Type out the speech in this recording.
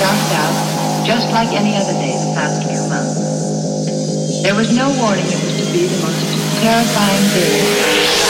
started out just like any other day the past few months. There was no warning it was to be the most terrifying day